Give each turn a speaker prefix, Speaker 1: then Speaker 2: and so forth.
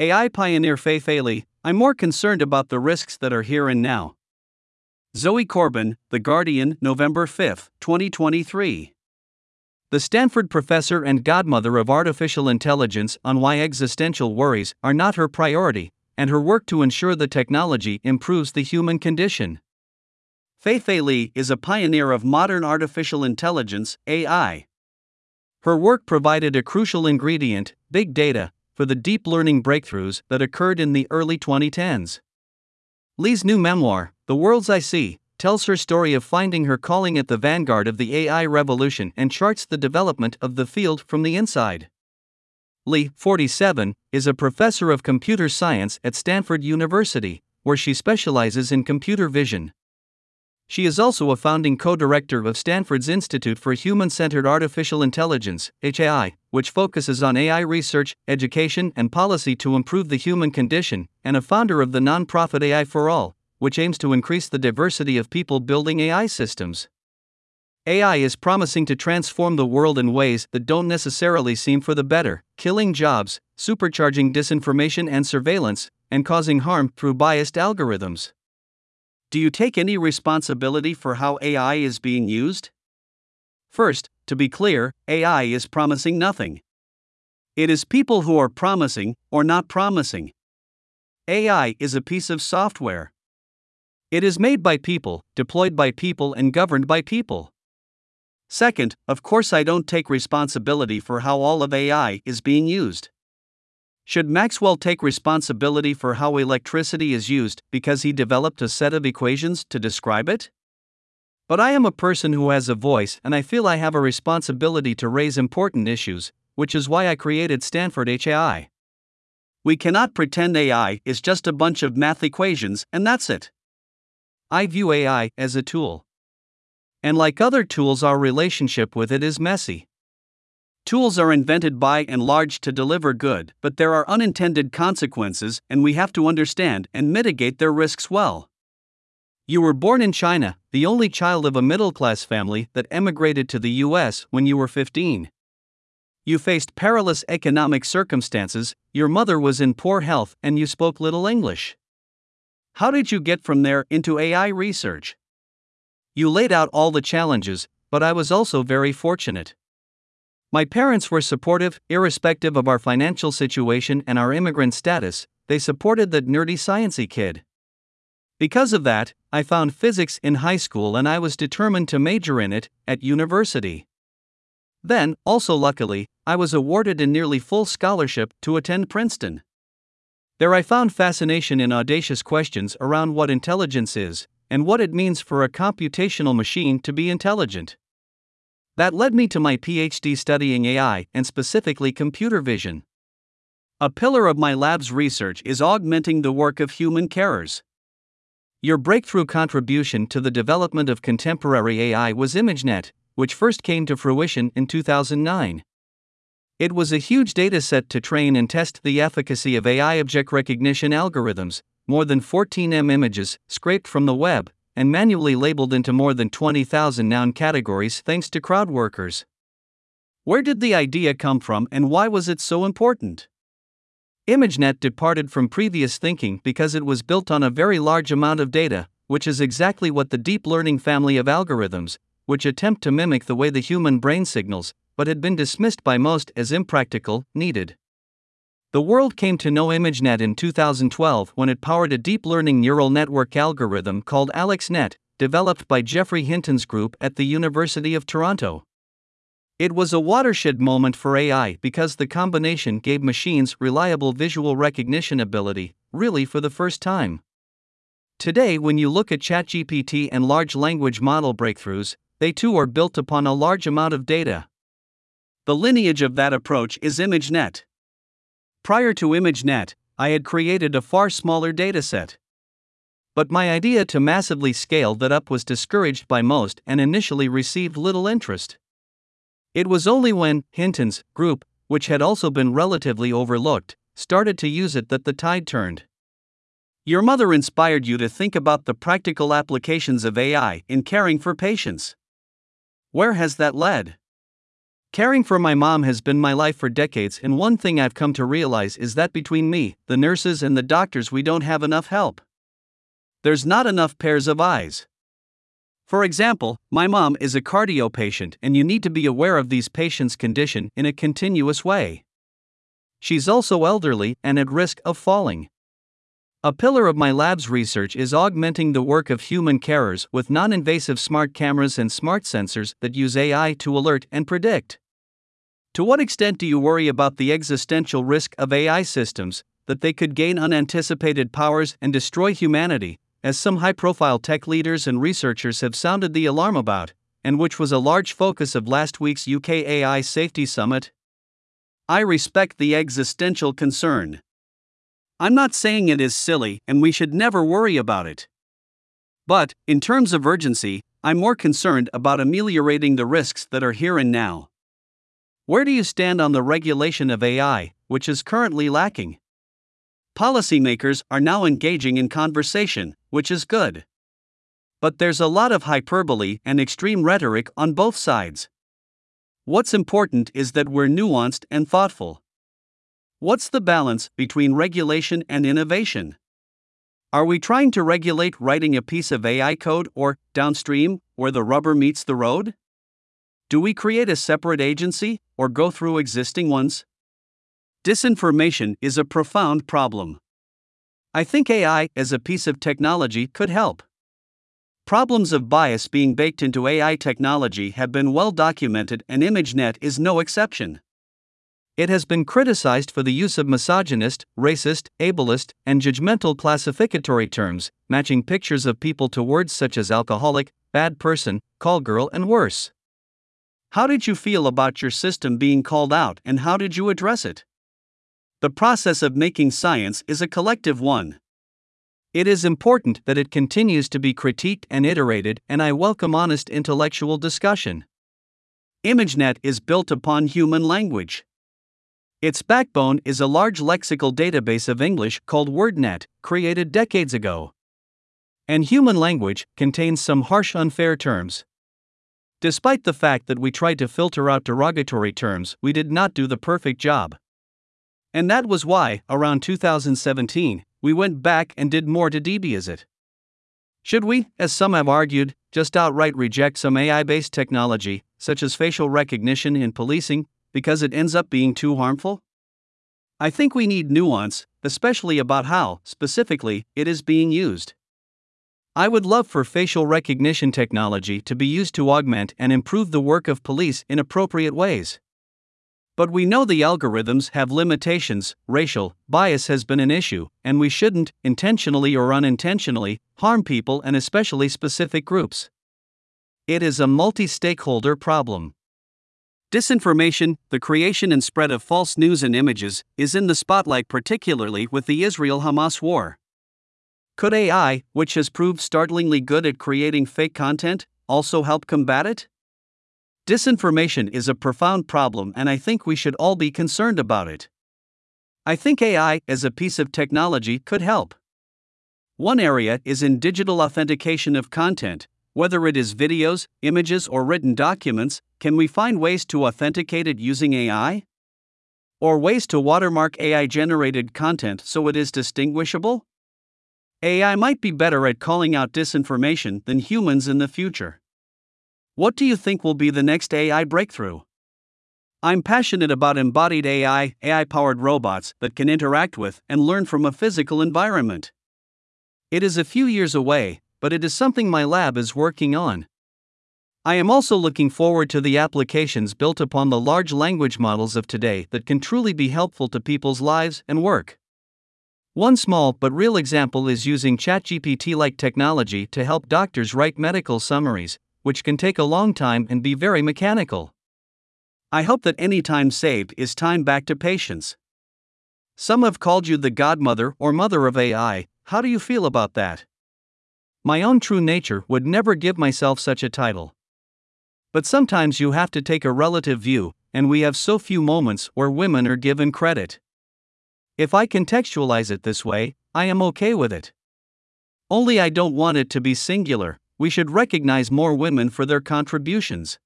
Speaker 1: AI pioneer Fei Li, I'm more concerned about the risks that are here and now. Zoe Corbyn, The Guardian, November 5, 2023. The Stanford professor and godmother of artificial intelligence on why existential worries are not her priority, and her work to ensure the technology improves the human condition. Fei Fei Li is a pioneer of modern artificial intelligence, AI. Her work provided a crucial ingredient, big data, for the deep learning breakthroughs that occurred in the early 2010s. Li's new memoir, The Worlds I See, tells her story of finding her calling at the vanguard of the AI revolution and charts the development of the field from the inside. Li, 47, is a professor of computer science at Stanford University, where she specializes in computer vision. She is also a founding co director of Stanford's Institute for Human Centered Artificial Intelligence, HAI, which focuses on AI research, education, and policy to improve the human condition, and a founder of the nonprofit AI for All, which aims to increase the diversity of people building AI systems. AI is promising to transform the world in ways that don't necessarily seem for the better, killing jobs, supercharging disinformation and surveillance, and causing harm through biased algorithms. Do you take any responsibility for how AI is being used? First, to be clear, AI is promising nothing. It is people who are promising or not promising. AI is a piece of software. It is made by people, deployed by people, and governed by people. Second, of course, I don't take responsibility for how all of AI is being used. Should Maxwell take responsibility for how electricity is used because he developed a set of equations to describe it? But I am a person who has a voice and I feel I have a responsibility to raise important issues, which is why I created Stanford HAI. We cannot pretend AI is just a bunch of math equations and that's it. I view AI as a tool. And like other tools, our relationship with it is messy. Tools are invented by and large to deliver good, but there are unintended consequences, and we have to understand and mitigate their risks well. You were born in China, the only child of a middle class family that emigrated to the US when you were 15. You faced perilous economic circumstances, your mother was in poor health, and you spoke little English. How did you get from there into AI research? You laid out all the challenges, but I was also very fortunate. My parents were supportive, irrespective of our financial situation and our immigrant status, they supported the nerdy sciencey kid. Because of that, I found physics in high school and I was determined to major in it at university. Then, also luckily, I was awarded a nearly full scholarship to attend Princeton. There I found fascination in audacious questions around what intelligence is, and what it means for a computational machine to be intelligent. That led me to my PhD studying AI, and specifically computer vision. A pillar of my lab's research is augmenting the work of human carers. Your breakthrough contribution to the development of contemporary AI was ImageNet, which first came to fruition in 2009. It was a huge dataset to train and test the efficacy of AI object recognition algorithms, more than 14M images, scraped from the web, and manually labeled into more than 20,000 noun categories thanks to crowd workers. Where did the idea come from and why was it so important? ImageNet departed from previous thinking because it was built on a very large amount of data, which is exactly what the deep learning family of algorithms, which attempt to mimic the way the human brain signals, but had been dismissed by most as impractical, needed. The world came to know ImageNet in 2012 when it powered a deep learning neural network algorithm called AlexNet, developed by Geoffrey Hinton's group at the University of Toronto. It was a watershed moment for AI because the combination gave machines reliable visual recognition ability, really for the first time. Today, when you look at ChatGPT and large language model breakthroughs, they too are built upon a large amount of data. The lineage of that approach is ImageNet. Prior to ImageNet, I had created a far smaller dataset. But my idea to massively scale that up was discouraged by most and initially received little interest. It was only when Hinton's group, which had also been relatively overlooked, started to use it that the tide turned. Your mother inspired you to think about the practical applications of AI in caring for patients. Where has that led? Caring for my mom has been my life for decades, and one thing I've come to realize is that between me, the nurses, and the doctors, we don't have enough help. There's not enough pairs of eyes. For example, my mom is a cardio patient, and you need to be aware of these patients' condition in a continuous way. She's also elderly and at risk of falling. A pillar of my lab's research is augmenting the work of human carers with non invasive smart cameras and smart sensors that use AI to alert and predict. To what extent do you worry about the existential risk of AI systems, that they could gain unanticipated powers and destroy humanity, as some high profile tech leaders and researchers have sounded the alarm about, and which was a large focus of last week's UK AI Safety Summit? I respect the existential concern. I'm not saying it is silly and we should never worry about it. But, in terms of urgency, I'm more concerned about ameliorating the risks that are here and now. Where do you stand on the regulation of AI, which is currently lacking? Policymakers are now engaging in conversation, which is good. But there's a lot of hyperbole and extreme rhetoric on both sides. What's important is that we're nuanced and thoughtful. What's the balance between regulation and innovation? Are we trying to regulate writing a piece of AI code or, downstream, where the rubber meets the road? Do we create a separate agency, or go through existing ones? Disinformation is a profound problem. I think AI as a piece of technology could help. Problems of bias being baked into AI technology have been well documented, and ImageNet is no exception. It has been criticized for the use of misogynist, racist, ableist, and judgmental classificatory terms, matching pictures of people to words such as alcoholic, bad person, call girl, and worse. How did you feel about your system being called out and how did you address it? The process of making science is a collective one. It is important that it continues to be critiqued and iterated, and I welcome honest intellectual discussion. ImageNet is built upon human language. Its backbone is a large lexical database of English called WordNet, created decades ago. And human language contains some harsh, unfair terms. Despite the fact that we tried to filter out derogatory terms, we did not do the perfect job. And that was why, around 2017, we went back and did more to debias it. Should we, as some have argued, just outright reject some AI based technology, such as facial recognition in policing, because it ends up being too harmful? I think we need nuance, especially about how, specifically, it is being used. I would love for facial recognition technology to be used to augment and improve the work of police in appropriate ways. But we know the algorithms have limitations, racial bias has been an issue, and we shouldn't, intentionally or unintentionally, harm people and especially specific groups. It is a multi stakeholder problem. Disinformation, the creation and spread of false news and images, is in the spotlight, particularly with the Israel Hamas war. Could AI, which has proved startlingly good at creating fake content, also help combat it? Disinformation is a profound problem, and I think we should all be concerned about it. I think AI, as a piece of technology, could help. One area is in digital authentication of content. Whether it is videos, images, or written documents, can we find ways to authenticate it using AI? Or ways to watermark AI generated content so it is distinguishable? AI might be better at calling out disinformation than humans in the future. What do you think will be the next AI breakthrough? I'm passionate about embodied AI, AI powered robots that can interact with and learn from a physical environment. It is a few years away, but it is something my lab is working on. I am also looking forward to the applications built upon the large language models of today that can truly be helpful to people's lives and work. One small but real example is using ChatGPT like technology to help doctors write medical summaries, which can take a long time and be very mechanical. I hope that any time saved is time back to patients. Some have called you the godmother or mother of AI, how do you feel about that? My own true nature would never give myself such a title. But sometimes you have to take a relative view, and we have so few moments where women are given credit. If I contextualize it this way, I am okay with it. Only I don't want it to be singular, we should recognize more women for their contributions.